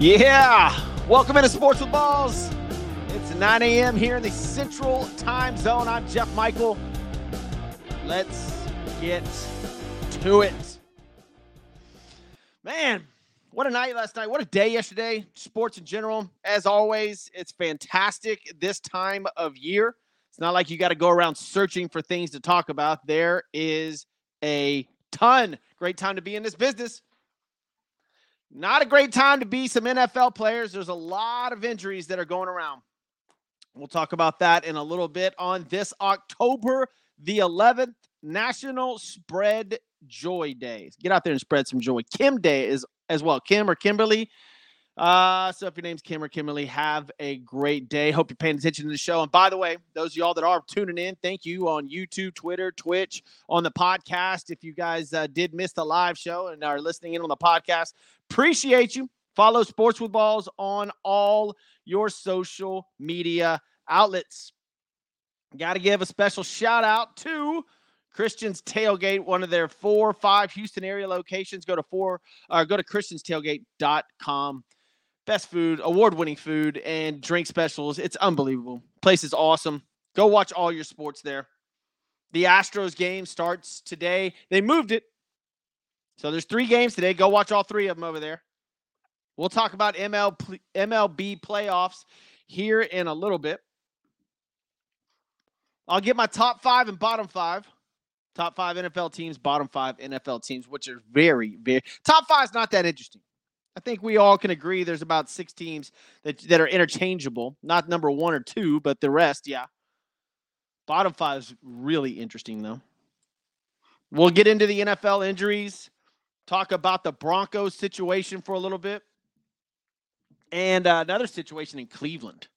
Yeah, welcome into Sports with Balls. It's 9 a.m. here in the Central Time Zone. I'm Jeff Michael. Let's get to it. Man, what a night last night. What a day yesterday. Sports in general, as always, it's fantastic this time of year. It's not like you got to go around searching for things to talk about. There is a ton. Great time to be in this business. Not a great time to be some NFL players. There's a lot of injuries that are going around. We'll talk about that in a little bit on this October the 11th, National Spread Joy Day. Get out there and spread some joy. Kim Day is as well. Kim or Kimberly. Uh, so if your name's Kim or Kimberly, have a great day. Hope you're paying attention to the show. And by the way, those of y'all that are tuning in, thank you on YouTube, Twitter, Twitch, on the podcast. If you guys uh, did miss the live show and are listening in on the podcast, appreciate you. Follow Sports with Balls on all your social media outlets. Got to give a special shout out to Christian's Tailgate, one of their four or five Houston area locations. Go to four or go to christianstailgate.com. Best food, award-winning food, and drink specials. It's unbelievable. Place is awesome. Go watch all your sports there. The Astros game starts today. They moved it. So there's three games today. Go watch all three of them over there. We'll talk about ML, MLB playoffs here in a little bit. I'll get my top five and bottom five. Top five NFL teams, bottom five NFL teams, which are very, very top five is not that interesting. I think we all can agree there's about six teams that, that are interchangeable, not number one or two, but the rest, yeah. Bottom five is really interesting, though. We'll get into the NFL injuries, talk about the Broncos situation for a little bit, and uh, another situation in Cleveland.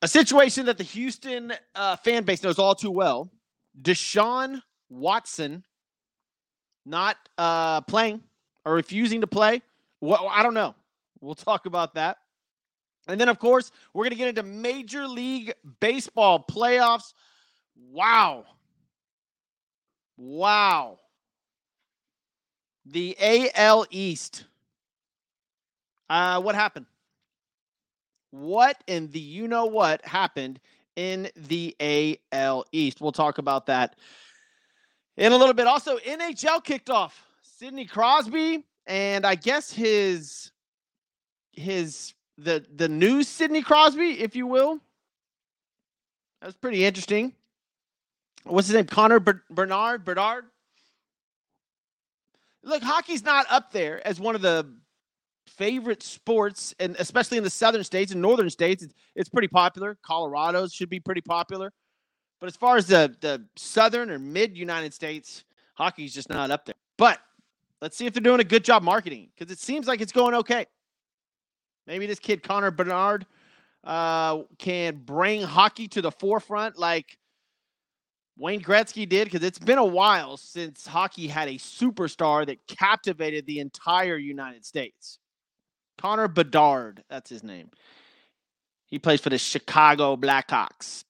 A situation that the Houston uh, fan base knows all too well. Deshaun Watson not uh, playing or refusing to play. Well, I don't know. We'll talk about that. And then, of course, we're going to get into Major League Baseball playoffs. Wow. Wow. The AL East. Uh, what happened? What in the you know what happened in the AL East. We'll talk about that in a little bit. Also, NHL kicked off. Sidney Crosby and I guess his his the the new Sidney Crosby, if you will. That's pretty interesting. What's his name? Connor Bernard Bernard. Look, hockey's not up there as one of the favorite sports, and especially in the southern states and northern states, it's, it's pretty popular. Colorado should be pretty popular. But as far as the, the southern or mid United States, hockey's just not up there. But let's see if they're doing a good job marketing because it seems like it's going okay. Maybe this kid, Connor Bernard, uh, can bring hockey to the forefront like Wayne Gretzky did because it's been a while since hockey had a superstar that captivated the entire United States. Connor Bedard, that's his name. He plays for the Chicago Blackhawks.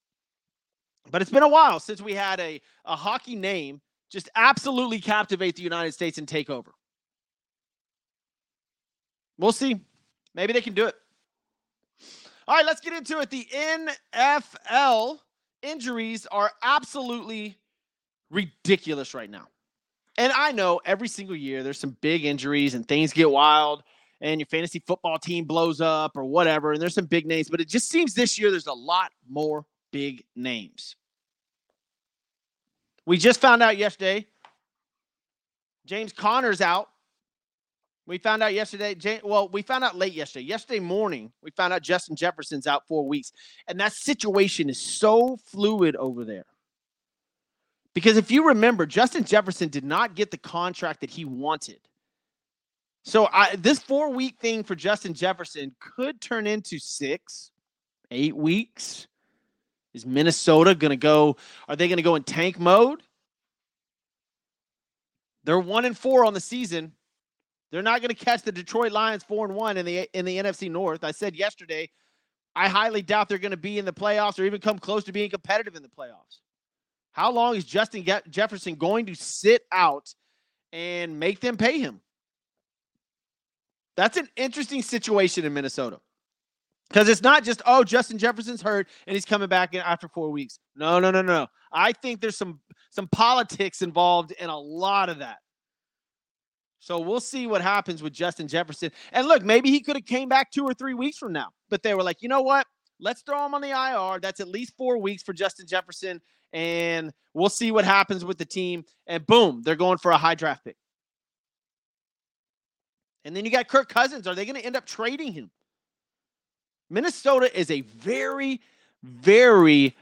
But it's been a while since we had a, a hockey name just absolutely captivate the United States and take over. We'll see. Maybe they can do it. All right, let's get into it. The NFL injuries are absolutely ridiculous right now. And I know every single year there's some big injuries and things get wild and your fantasy football team blows up or whatever, and there's some big names, but it just seems this year there's a lot more big names. We just found out yesterday James Conner's out. We found out yesterday, well, we found out late yesterday. Yesterday morning, we found out Justin Jefferson's out four weeks. And that situation is so fluid over there. Because if you remember, Justin Jefferson did not get the contract that he wanted. So I, this four week thing for Justin Jefferson could turn into six, eight weeks. Is Minnesota going to go? Are they going to go in tank mode? They're one and four on the season. They're not going to catch the Detroit Lions four and one in the in the NFC North. I said yesterday, I highly doubt they're going to be in the playoffs or even come close to being competitive in the playoffs. How long is Justin Jefferson going to sit out and make them pay him? That's an interesting situation in Minnesota. Because it's not just, oh, Justin Jefferson's hurt and he's coming back after four weeks. No, no, no, no. I think there's some some politics involved in a lot of that. So we'll see what happens with Justin Jefferson. And look, maybe he could have came back two or three weeks from now, but they were like, you know what? Let's throw him on the IR. That's at least four weeks for Justin Jefferson, and we'll see what happens with the team. And boom, they're going for a high draft pick. And then you got Kirk Cousins. Are they going to end up trading him? Minnesota is a very, very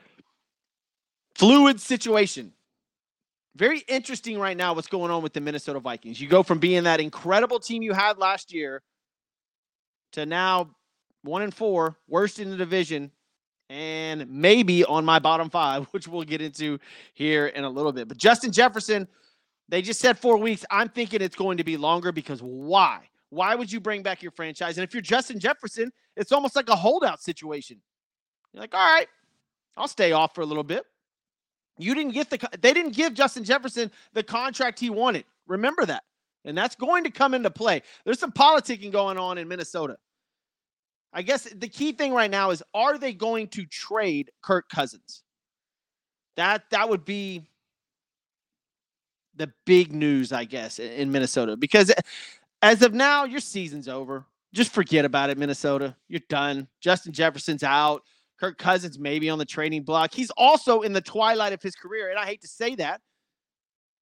fluid situation. Very interesting right now what's going on with the Minnesota Vikings. You go from being that incredible team you had last year to now one and four, worst in the division, and maybe on my bottom five, which we'll get into here in a little bit. But Justin Jefferson, they just said four weeks. I'm thinking it's going to be longer because why? Why would you bring back your franchise? And if you're Justin Jefferson, it's almost like a holdout situation. You're like, all right, I'll stay off for a little bit. You didn't get the they didn't give Justin Jefferson the contract he wanted. Remember that. And that's going to come into play. There's some politicking going on in Minnesota. I guess the key thing right now is are they going to trade Kirk Cousins? That that would be the big news, I guess, in Minnesota. Because as of now, your season's over. Just forget about it, Minnesota. You're done. Justin Jefferson's out. Kirk Cousins maybe on the trading block. He's also in the twilight of his career, and I hate to say that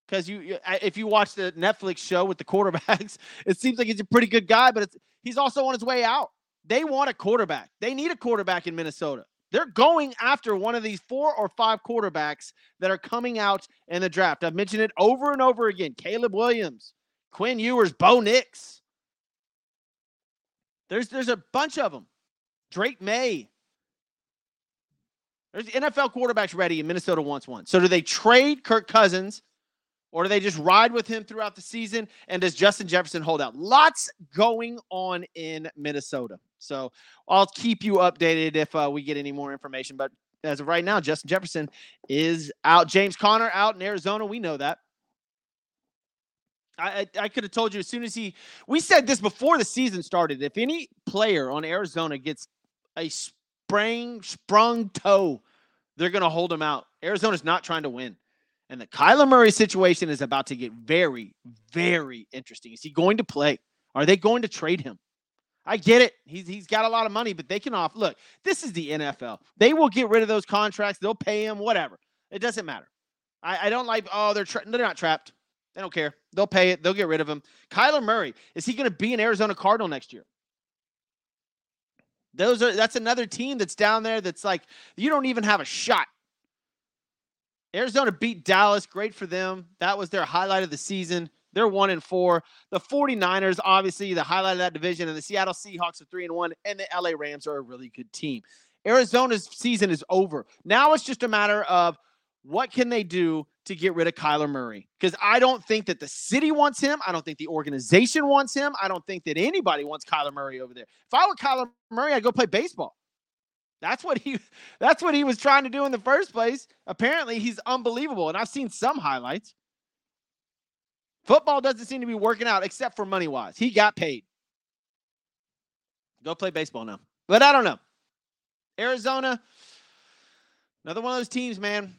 because you, if you watch the Netflix show with the quarterbacks, it seems like he's a pretty good guy, but he's also on his way out. They want a quarterback. They need a quarterback in Minnesota. They're going after one of these four or five quarterbacks that are coming out in the draft. I've mentioned it over and over again. Caleb Williams, Quinn Ewers, Bo Nix. There's there's a bunch of them. Drake Maye. There's NFL quarterbacks ready, and Minnesota wants one. So do they trade Kirk Cousins, or do they just ride with him throughout the season? And does Justin Jefferson hold out? Lots going on in Minnesota. So I'll keep you updated if uh, we get any more information. But as of right now, Justin Jefferson is out. James Conner out in Arizona. We know that. I, I, could have told you as soon as he. We said this before the season started. If any player on Arizona gets a sprang sprung toe, they're going to hold him out. Arizona's not trying to win. And the Kyler Murray situation is about to get very, very interesting. Is he going to play? Are they going to trade him? I get it. He's he's got a lot of money, but they can off. Look, this is the NFL. They will get rid of those contracts. They'll pay him whatever. It doesn't matter. I, I don't like. Oh, they're tra- they're not trapped. They don't care. They'll pay it. They'll get rid of him. Kyler Murray is he going to be an Arizona Cardinal next year? Those are that's another team that's down there that's like you don't even have a shot. Arizona beat Dallas. Great for them. That was their highlight of the season. They're one and four. The 49ers, obviously, the highlight of that division, and the Seattle Seahawks are three and one, and the LA Rams are a really good team. Arizona's season is over. Now it's just a matter of what can they do to get rid of Kyler Murray? Because I don't think that the city wants him. I don't think the organization wants him. I don't think that anybody wants Kyler Murray over there. If I were Kyler Murray, I'd go play baseball. That's what he that's what he was trying to do in the first place. Apparently, he's unbelievable. And I've seen some highlights. Football doesn't seem to be working out except for money wise. He got paid. Go play baseball now. But I don't know. Arizona, another one of those teams, man.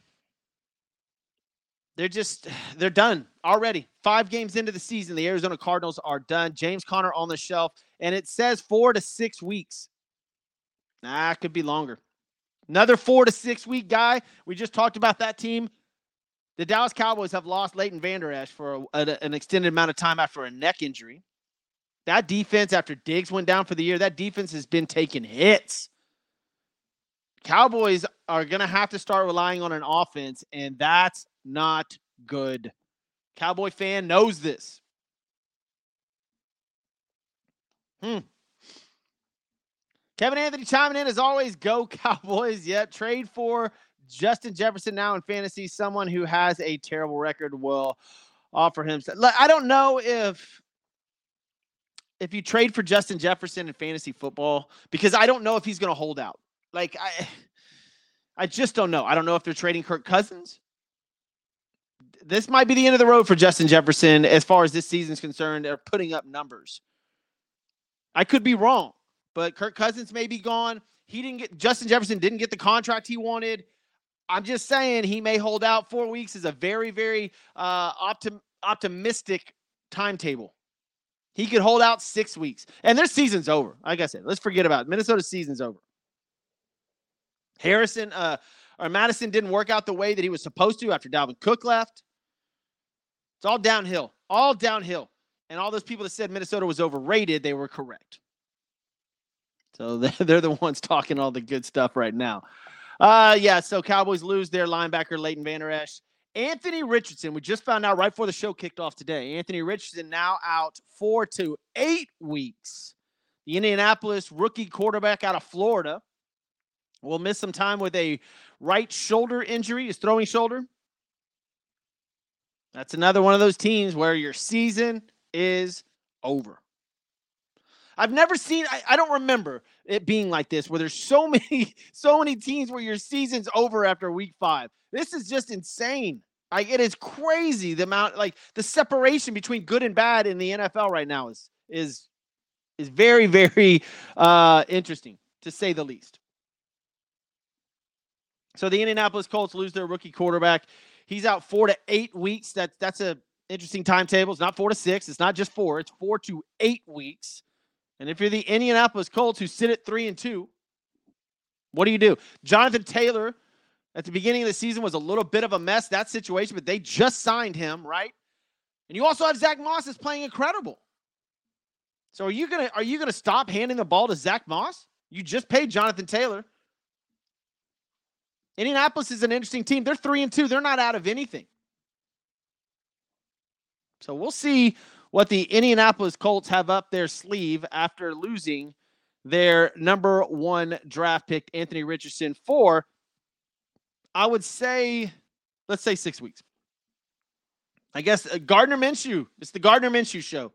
They're just they're done already. Five games into the season, the Arizona Cardinals are done. James Conner on the shelf, and it says four to six weeks. Nah, it could be longer. Another four to six week guy. We just talked about that team. The Dallas Cowboys have lost Leighton Vander Esch for a, a, an extended amount of time after a neck injury. That defense, after Diggs went down for the year, that defense has been taking hits. Cowboys are going to have to start relying on an offense, and that's not good. Cowboy fan knows this. Hmm. Kevin Anthony chiming in as always. Go Cowboys. Yep. Trade for Justin Jefferson now in fantasy, someone who has a terrible record will offer him. I don't know if if you trade for Justin Jefferson in fantasy football because I don't know if he's going to hold out. Like I I just don't know. I don't know if they're trading Kirk Cousins. This might be the end of the road for Justin Jefferson as far as this season's concerned. They're putting up numbers. I could be wrong, but Kirk Cousins may be gone. He didn't get Justin Jefferson didn't get the contract he wanted. I'm just saying he may hold out four weeks is a very, very uh, optim- optimistic timetable. He could hold out six weeks, and their season's over. Like I said, let's forget about it. Minnesota's season's over. Harrison uh, or Madison didn't work out the way that he was supposed to after Dalvin Cook left. It's all downhill, all downhill. And all those people that said Minnesota was overrated, they were correct. So they're the ones talking all the good stuff right now. Uh, yeah, so Cowboys lose their linebacker, Leighton Vander Esch. Anthony Richardson, we just found out right before the show kicked off today. Anthony Richardson now out four to eight weeks. The Indianapolis rookie quarterback out of Florida will miss some time with a right shoulder injury, his throwing shoulder. That's another one of those teams where your season is over. I've never seen, I, I, don't remember it being like this where there's so many, so many teams where your season's over after week five. This is just insane. Like it is crazy the amount, like the separation between good and bad in the NFL right now is is is very, very uh interesting to say the least. So the Indianapolis Colts lose their rookie quarterback. He's out four to eight weeks. That that's a interesting timetable. It's not four to six. It's not just four. It's four to eight weeks. And if you're the Indianapolis Colts who sit at three and two, what do you do? Jonathan Taylor at the beginning of the season was a little bit of a mess, that situation, but they just signed him, right? And you also have Zach Moss is playing incredible. So are you gonna are you gonna stop handing the ball to Zach Moss? You just paid Jonathan Taylor. Indianapolis is an interesting team. They're three and two. They're not out of anything. So we'll see what the Indianapolis Colts have up their sleeve after losing their number one draft pick, Anthony Richardson, for, I would say, let's say six weeks. I guess uh, Gardner Minshew. It's the Gardner Minshew show.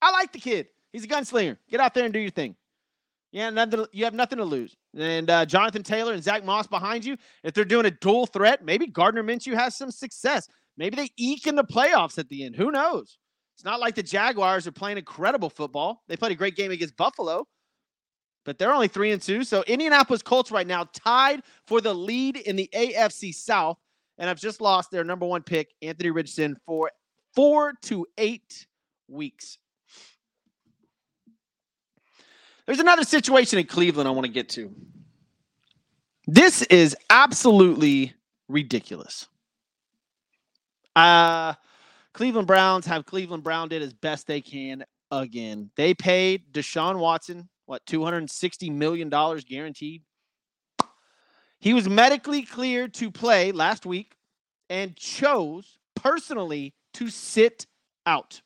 I like the kid. He's a gunslinger. Get out there and do your thing. Yeah, nothing, you have nothing to lose. And uh, Jonathan Taylor and Zach Moss behind you, if they're doing a dual threat, maybe Gardner Minshew has some success. Maybe they eke in the playoffs at the end. Who knows? It's not like the Jaguars are playing incredible football. They played a great game against Buffalo, but they're only three and two. So Indianapolis Colts right now tied for the lead in the AFC South, and I've just lost their number one pick, Anthony Richardson, for four to eight weeks. There's another situation in Cleveland I want to get to. This is absolutely ridiculous. Uh Cleveland Browns have Cleveland Brown did as best they can again. They paid Deshaun Watson what 260 million dollars guaranteed. He was medically cleared to play last week and chose personally to sit out.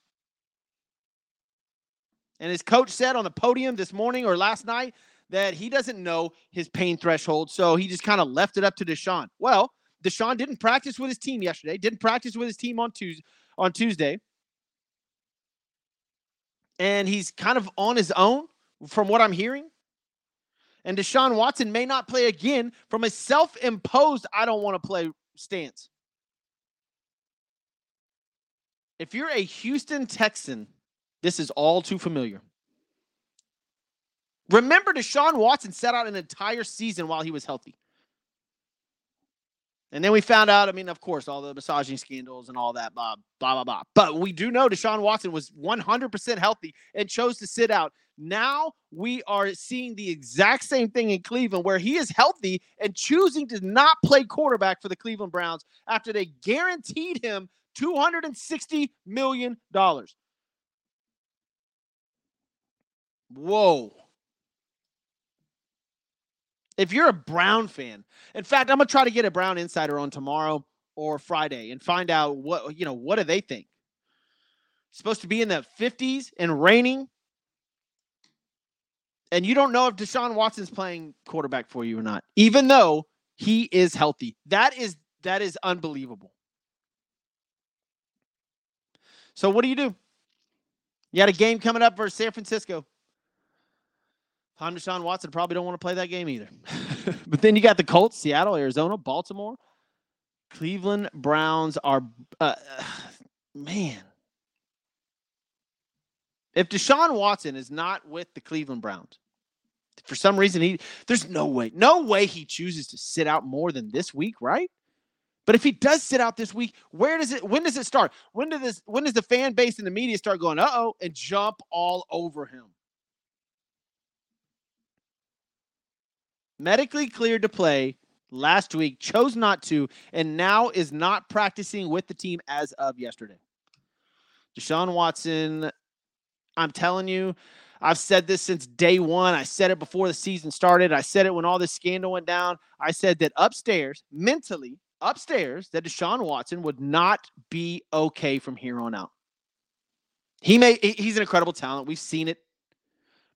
And his coach said on the podium this morning or last night that he doesn't know his pain threshold. So he just kind of left it up to Deshaun. Well, Deshaun didn't practice with his team yesterday, didn't practice with his team on Tuesday on Tuesday. And he's kind of on his own from what I'm hearing. And Deshaun Watson may not play again from a self imposed, I don't want to play stance. If you're a Houston Texan, this is all too familiar. Remember, Deshaun Watson set out an entire season while he was healthy. And then we found out, I mean, of course, all the massaging scandals and all that, blah, blah, blah, blah. But we do know Deshaun Watson was 100% healthy and chose to sit out. Now we are seeing the exact same thing in Cleveland where he is healthy and choosing to not play quarterback for the Cleveland Browns after they guaranteed him $260 million. Whoa. If you're a Brown fan, in fact, I'm gonna try to get a Brown insider on tomorrow or Friday and find out what you know. What do they think? supposed to be in the 50s and raining, and you don't know if Deshaun Watson's playing quarterback for you or not, even though he is healthy. That is that is unbelievable. So what do you do? You had a game coming up versus San Francisco. Tom Deshaun Watson probably don't want to play that game either. but then you got the Colts, Seattle, Arizona, Baltimore, Cleveland Browns are uh, man. If Deshaun Watson is not with the Cleveland Browns, for some reason he there's no way, no way he chooses to sit out more than this week, right? But if he does sit out this week, where does it when does it start? When does this when does the fan base and the media start going, uh-oh, and jump all over him? Medically cleared to play last week, chose not to, and now is not practicing with the team as of yesterday. Deshaun Watson, I'm telling you, I've said this since day one. I said it before the season started. I said it when all this scandal went down. I said that upstairs, mentally, upstairs, that Deshaun Watson would not be okay from here on out. He may he's an incredible talent. We've seen it.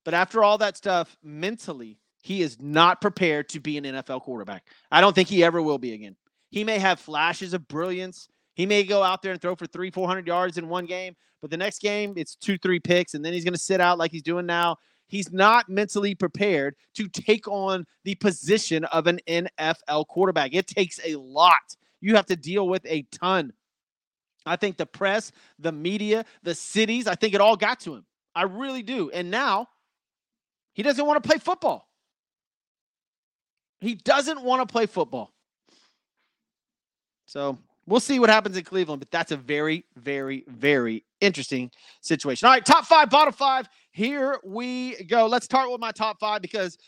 But after all that stuff, mentally, he is not prepared to be an NFL quarterback. I don't think he ever will be again. He may have flashes of brilliance. He may go out there and throw for three, 400 yards in one game, but the next game, it's two, three picks, and then he's going to sit out like he's doing now. He's not mentally prepared to take on the position of an NFL quarterback. It takes a lot. You have to deal with a ton. I think the press, the media, the cities, I think it all got to him. I really do. And now he doesn't want to play football. He doesn't want to play football. So we'll see what happens in Cleveland, but that's a very, very, very interesting situation. All right, top five, bottom five. Here we go. Let's start with my top five because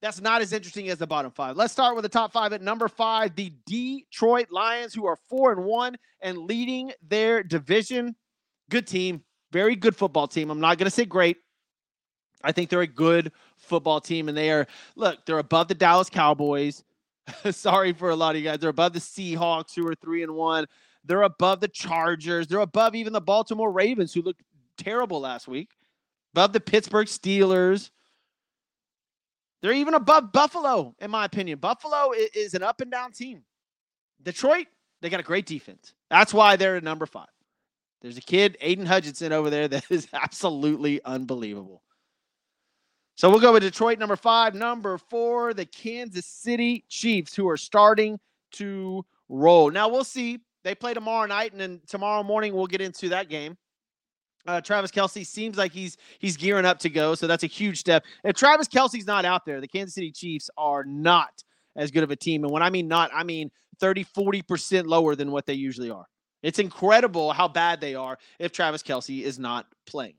that's not as interesting as the bottom five. Let's start with the top five. At number five, the Detroit Lions, who are four and one and leading their division. Good team, very good football team. I'm not going to say great. I think they're a good football team, and they are look, they're above the Dallas Cowboys. Sorry for a lot of you guys. They're above the Seahawks, who are three and one. They're above the Chargers. They're above even the Baltimore Ravens, who looked terrible last week. Above the Pittsburgh Steelers. They're even above Buffalo, in my opinion. Buffalo is an up and down team. Detroit, they got a great defense. That's why they're at number five. There's a kid, Aidan Hutchinson, over there that is absolutely unbelievable. So we'll go with Detroit number five. Number four, the Kansas City Chiefs, who are starting to roll. Now we'll see. They play tomorrow night, and then tomorrow morning we'll get into that game. Uh, Travis Kelce seems like he's he's gearing up to go, so that's a huge step. If Travis Kelce's not out there, the Kansas City Chiefs are not as good of a team. And when I mean not, I mean 30, 40% lower than what they usually are. It's incredible how bad they are if Travis Kelce is not playing.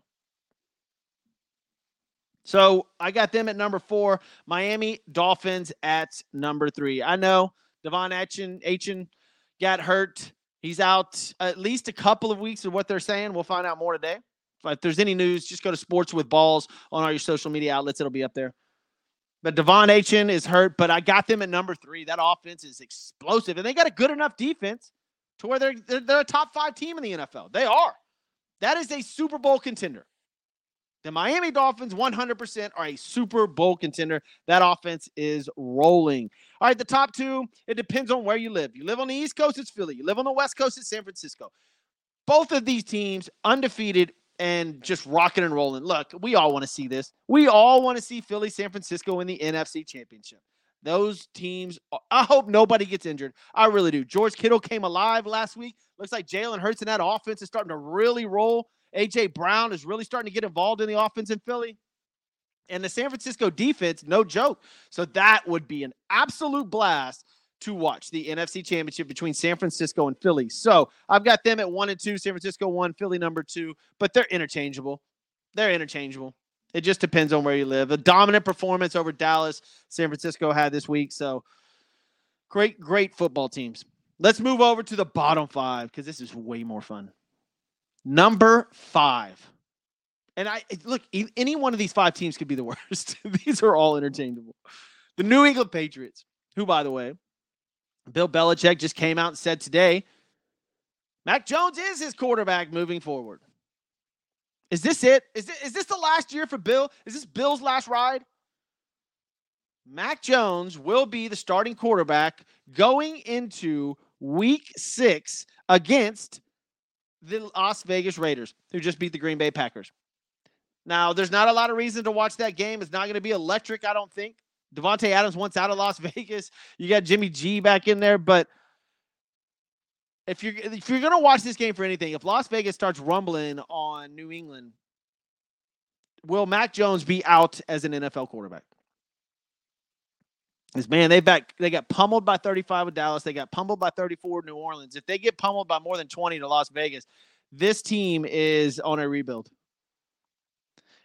So I got them at number four. Miami Dolphins at number three. I know De'Von Achane, Achane got hurt. He's out at least a couple of weeks of what they're saying. We'll find out more today. If there's any news, just go to Sports with Balls on all your social media outlets. It'll be up there. But De'Von Achane is hurt, but I got them at number three. That offense is explosive, and they got a good enough defense to where they're, they're, they're a top five team in the NFL. They are. That is a Super Bowl contender. The Miami Dolphins 100% are a Super Bowl contender. That offense is rolling. All right, the top two, it depends on where you live. You live on the East Coast, it's Philly. You live on the West Coast, it's San Francisco. Both of these teams undefeated and just rocking and rolling. Look, we all want to see this. We all want to see Philly, San Francisco in the NFC Championship. Those teams, I hope nobody gets injured. I really do. George Kittle came alive last week. Looks like Jalen Hurts and that offense is starting to really roll. AJ Brown is really starting to get involved in the offense in Philly. And the San Francisco defense, no joke. So that would be an absolute blast to watch the NFC Championship between San Francisco and Philly. So I've got them at one and two, San Francisco one, Philly number two, but they're interchangeable. They're interchangeable. It just depends on where you live. A dominant performance over Dallas, San Francisco had this week. So great, great football teams. Let's move over to the bottom five because this is way more fun. Number five. And I look, any one of these five teams could be the worst. these are all interchangeable. The New England Patriots, who, by the way, Bill Belichick just came out and said today, Mac Jones is his quarterback moving forward. Is this it? Is, it, is this the last year for Bill? Is this Bill's last ride? Mac Jones will be the starting quarterback going into week six against the Las Vegas Raiders, who just beat the Green Bay Packers. Now, there's not a lot of reason to watch that game. It's not going to be electric, I don't think. Davante Adams wants out of Las Vegas. You got Jimmy G back in there, but if you're if you're going to watch this game for anything, if Las Vegas starts rumbling on New England, will Mac Jones be out as an NFL quarterback? Is man, they back they got pummeled by 35 with Dallas. They got pummeled by 34 with New Orleans. If they get pummeled by more than 20 to Las Vegas, this team is on a rebuild.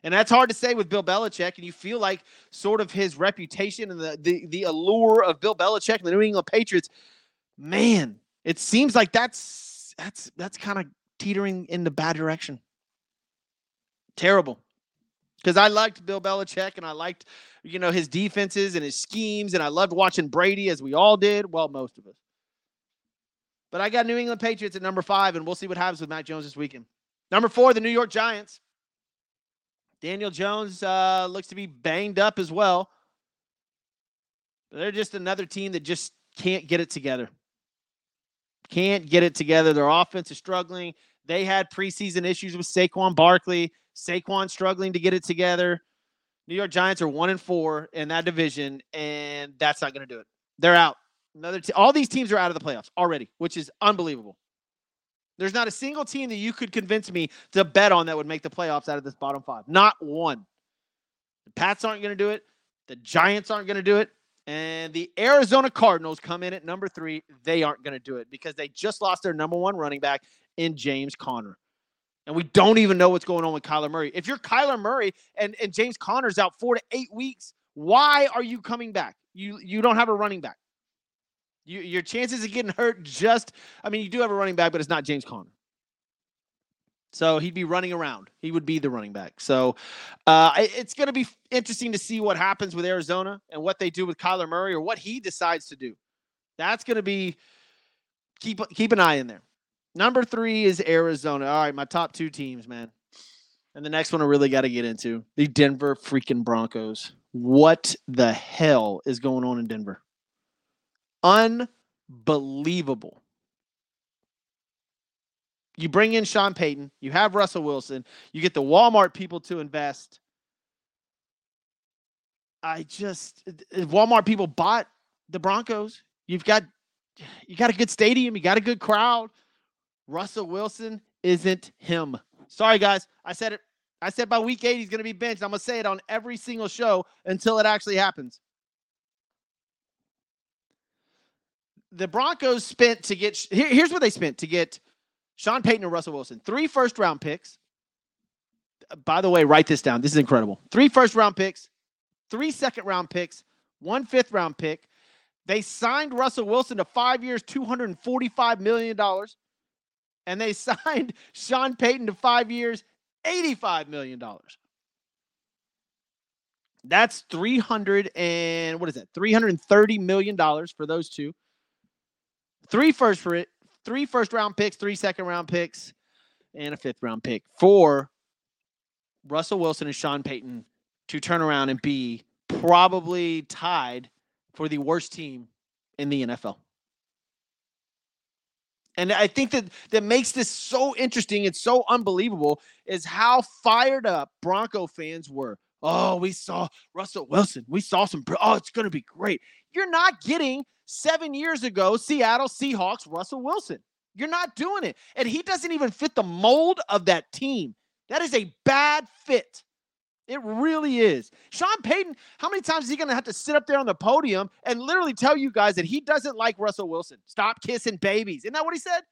And that's hard to say with Bill Belichick. And you feel like sort of his reputation and the, the, the allure of Bill Belichick and the New England Patriots, man, it seems like that's that's that's kind of teetering in the bad direction. Terrible. Because I liked Bill Belichick and I liked, you know, his defenses and his schemes, and I loved watching Brady as we all did. Well, most of us. But I got New England Patriots at number five, and we'll see what happens with Mac Jones this weekend. Number four, the New York Giants. Daniel Jones uh, looks to be banged up as well. They're just another team that just can't get it together. Can't get it together. Their offense is struggling. They had preseason issues with Saquon Barkley. Saquon struggling to get it together. New York Giants are one and four in that division, and that's not going to do it. They're out. Another all these teams are out of the playoffs already, which is unbelievable. There's not a single team that you could convince me to bet on that would make the playoffs out of this bottom five. Not one. The Pats aren't going to do it. The Giants aren't going to do it. And the Arizona Cardinals come in at number three. They aren't going to do it because they just lost their number one running back in James Conner. And we don't even know what's going on with Kyler Murray. If you're Kyler Murray and, and James Conner's out four to eight weeks, why are you coming back? You you don't have a running back. You, your chances of getting hurt just, I mean, you do have a running back, but it's not James Conner. So he'd be running around. He would be the running back. So uh, it's going to be interesting to see what happens with Arizona and what they do with Kyler Murray or what he decides to do. That's going to be keep keep an eye in there. Number three is Arizona. All right, my top two teams, man. And the next one I really got to get into the Denver freaking Broncos. What the hell is going on in Denver? Unbelievable. You bring in Sean Payton, you have Russell Wilson, you get the Walmart people to invest. I just Walmart people bought the Broncos. You've got you got a good stadium, you got a good crowd. Russell Wilson isn't him. Sorry guys, I said it. I said by week 8 he's going to be benched. I'm going to say it on every single show until it actually happens. the Broncos spent to get here, here's what they spent to get Sean Payton and Russell Wilson. Three first round picks. By the way, write this down. This is incredible. Three first round picks, three second round picks, one fifth round pick. They signed Russell Wilson to five years, $245 million. And they signed Sean Payton to five years, $85 million. That's 300 and what is that? $330 million for those two three first for it, three first round picks, three second round picks, and a fifth round pick for Russell Wilson and Sean Payton to turn around and be probably tied for the worst team in the NFL. And I think that that makes this so interesting and so unbelievable is how fired up Bronco fans were. Oh, we saw Russell Wilson. We saw some. Oh, it's going to be great. You're not getting seven years ago, Seattle Seahawks, Russell Wilson. You're not doing it. And he doesn't even fit the mold of that team. That is a bad fit. It really is. Sean Payton, how many times is he going to have to sit up there on the podium and literally tell you guys that he doesn't like Russell Wilson? Stop kissing babies. Isn't that what he said?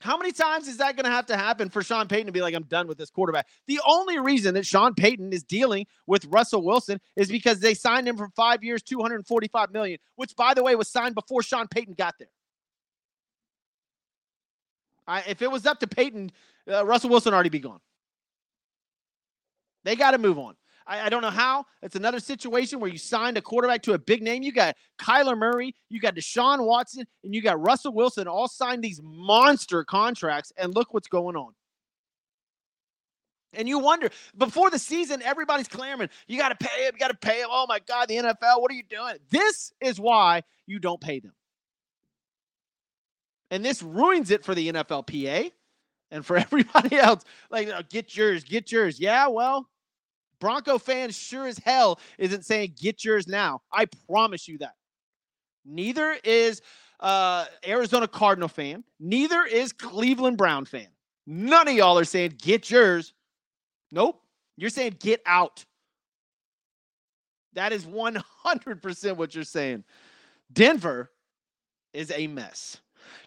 How many times is that going to have to happen for Sean Payton to be like, I'm done with this quarterback? The only reason that Sean Payton is dealing with Russell Wilson is because they signed him for five years, 245 million, which by the way was signed before Sean Payton got there. I, if it was up to Payton, uh, Russell Wilson already be gone. They got to move on. I, I, don't know how. It's another situation where you signed a quarterback to a big name. You got Kyler Murray, you got Deshaun Watson, and you got Russell Wilson all signed these monster contracts. And look what's going on. And you wonder before the season, everybody's clamoring, you got to pay him, you got to pay him. Oh my God, the NFL, what are you doing? This is why you don't pay them. And this ruins it for the NFLPA and for everybody else. Like, oh, get yours, get yours. Yeah, well, Bronco fans sure as hell isn't saying get yours now. I promise you that. Neither is uh, Arizona Cardinal fan. Neither is Cleveland Brown fan. None of y'all are saying get yours. Nope. You're saying get out. That is 100% what you're saying. Denver is a mess.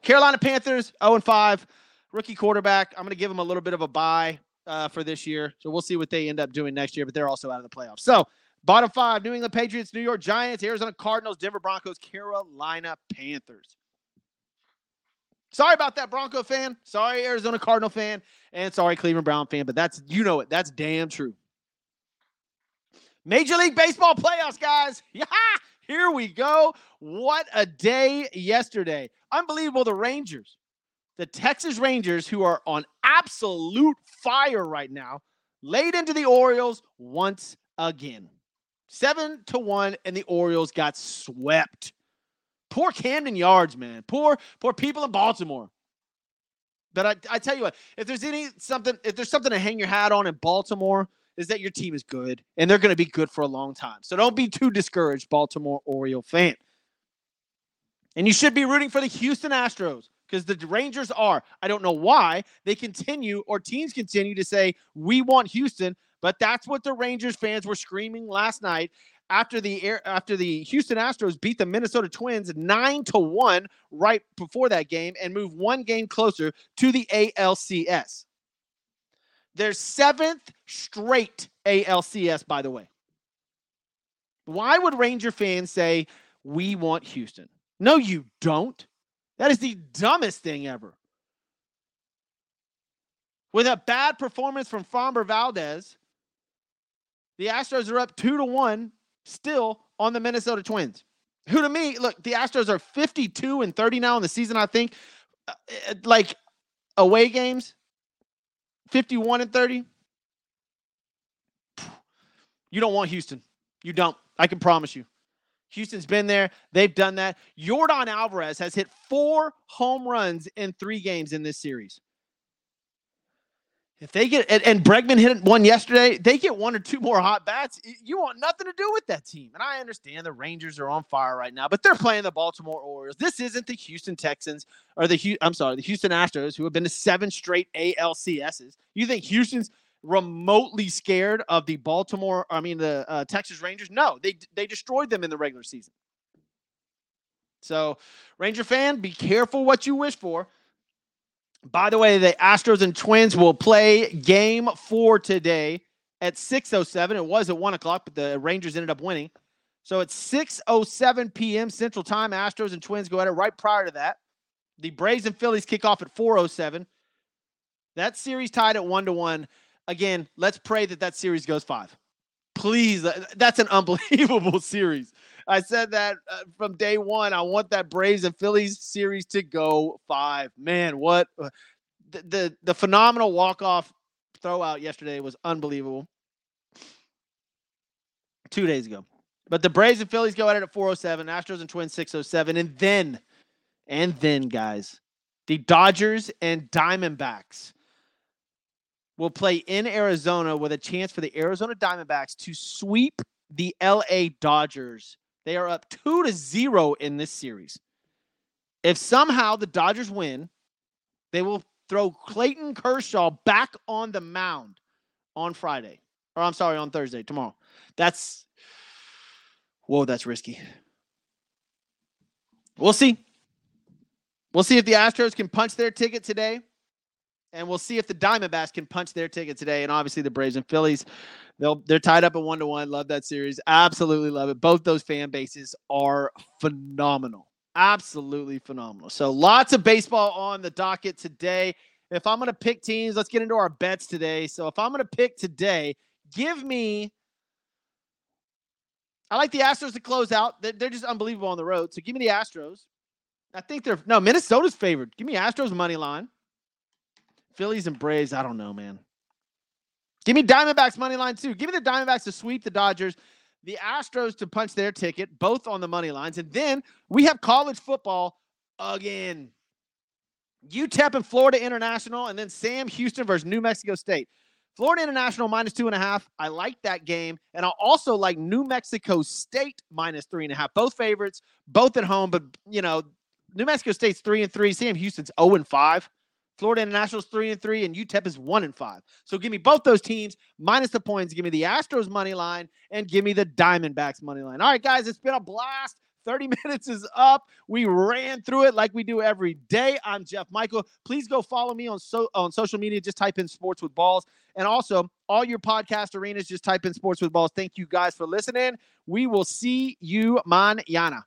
Carolina Panthers 0 5, rookie quarterback. I'm going to give him a little bit of a buy uh, for this year. So we'll see what they end up doing next year, but they're also out of the playoffs. So, bottom five New England Patriots, New York Giants, Arizona Cardinals, Denver Broncos, Carolina Panthers. Sorry about that, Bronco fan. Sorry, Arizona Cardinal fan. And sorry, Cleveland Brown fan. But that's, you know it. That's damn true. Major League Baseball playoffs, guys. Yeah, here we go. What a day yesterday. Unbelievable. The Rangers, the Texas Rangers, who are on absolute fire right now, laid into the Orioles once again. Seven to one, and the Orioles got swept. Poor Camden Yards, man. Poor, poor people in Baltimore. But I, I tell you what, if there's any something, if there's something to hang your hat on in Baltimore, is that your team is good and they're going to be good for a long time. So don't be too discouraged, Baltimore Oriole fan. And you should be rooting for the Houston Astros because the Rangers are. I don't know why they continue or teams continue to say, we want Houston, but that's what the Rangers fans were screaming last night after the air after the Houston Astros beat the Minnesota Twins 9 to 1 right before that game and move one game closer to the ALCS. Their seventh straight ALCS, by the way. Why would Ranger fans say, we want Houston? No, you don't. That is the dumbest thing ever. With a bad performance from Framber Valdez, the Astros are up two to one still on the Minnesota Twins. Who to me, look, the Astros are 52 and 30 now in the season, I think. Uh, uh like away games, 51 and 30. You don't want Houston. You don't. I can promise you. Houston's been there. They've done that. Yordan Alvarez has hit four home runs in three games in this series. If they get and, and Bregman hit one yesterday, they get one or two more hot bats. You want nothing to do with that team. And I understand the Rangers are on fire right now, but they're playing the Baltimore Orioles. This isn't the Houston Texans or the I'm sorry, the Houston Astros who have been to seven straight ALCSs. You think Houston's remotely scared of the Baltimore, I mean the uh, Texas Rangers? No, they they destroyed them in the regular season. So, Ranger fan, be careful what you wish for. By the way, the Astros and Twins will play game four today at 6.07. It was at 1 o'clock, but the Rangers ended up winning. So it's 6.07 p.m. Central Time. Astros and Twins go at it right prior to that. The Braves and Phillies kick off at 4.07. That series tied at 1 to 1. Again, let's pray that that series goes five. Please, that's an unbelievable series. I said that uh, from day one. I want that Braves and Phillies series to go five. Man, what uh, the the, the phenomenal walk off throw out yesterday was unbelievable. Two days ago, but the Braves and Phillies go at it at 407. Astros and Twins 607, and then, and then, guys, the Dodgers and Diamondbacks will play in Arizona with a chance for the Arizona Diamondbacks to sweep the LA Dodgers they are up two to zero in this series. If somehow the Dodgers win, they will throw Clayton Kershaw back on the mound on Friday. Or I'm sorry, on Thursday, tomorrow. That's whoa, that's risky. We'll see. We'll see if the Astros can punch their ticket today. And we'll see if the Diamondbacks can punch their ticket today. And obviously the Braves and Phillies They'll they're tied up at one to one. Love that series. Absolutely love it. Both those fan bases are phenomenal. Absolutely phenomenal. So lots of baseball on the docket today. If I'm gonna pick teams, let's get into our bets today. So if I'm gonna pick today, give me. I like the Astros to close out. They're just unbelievable on the road. So give me the Astros. I think they're no Minnesota's favored. Give me Astros money line. Phillies and Braves. I don't know, man. Give me Diamondbacks money line too. Give me the Diamondbacks to sweep the Dodgers, the Astros to punch their ticket, both on the money lines. And then we have college football again. UTEP and Florida International, and then Sam Houston versus New Mexico State. Florida International minus two and a half. I like that game. And I also like New Mexico State minus three and a half. Both favorites, both at home. But, you know, New Mexico State's three and three. Sam Houston's 0 and 5 Florida International's three and three, and UTEP is one and five. So give me both those teams minus the points. Give me the Astros money line and give me the Diamondbacks money line. All right, guys, it's been a blast. 30 minutes is up. We ran through it like we do every day. I'm Jeff Michael. Please go follow me on so on social media. Just type in sports with balls. And also all your podcast arenas, just type in sports with balls. Thank you guys for listening. We will see you manana.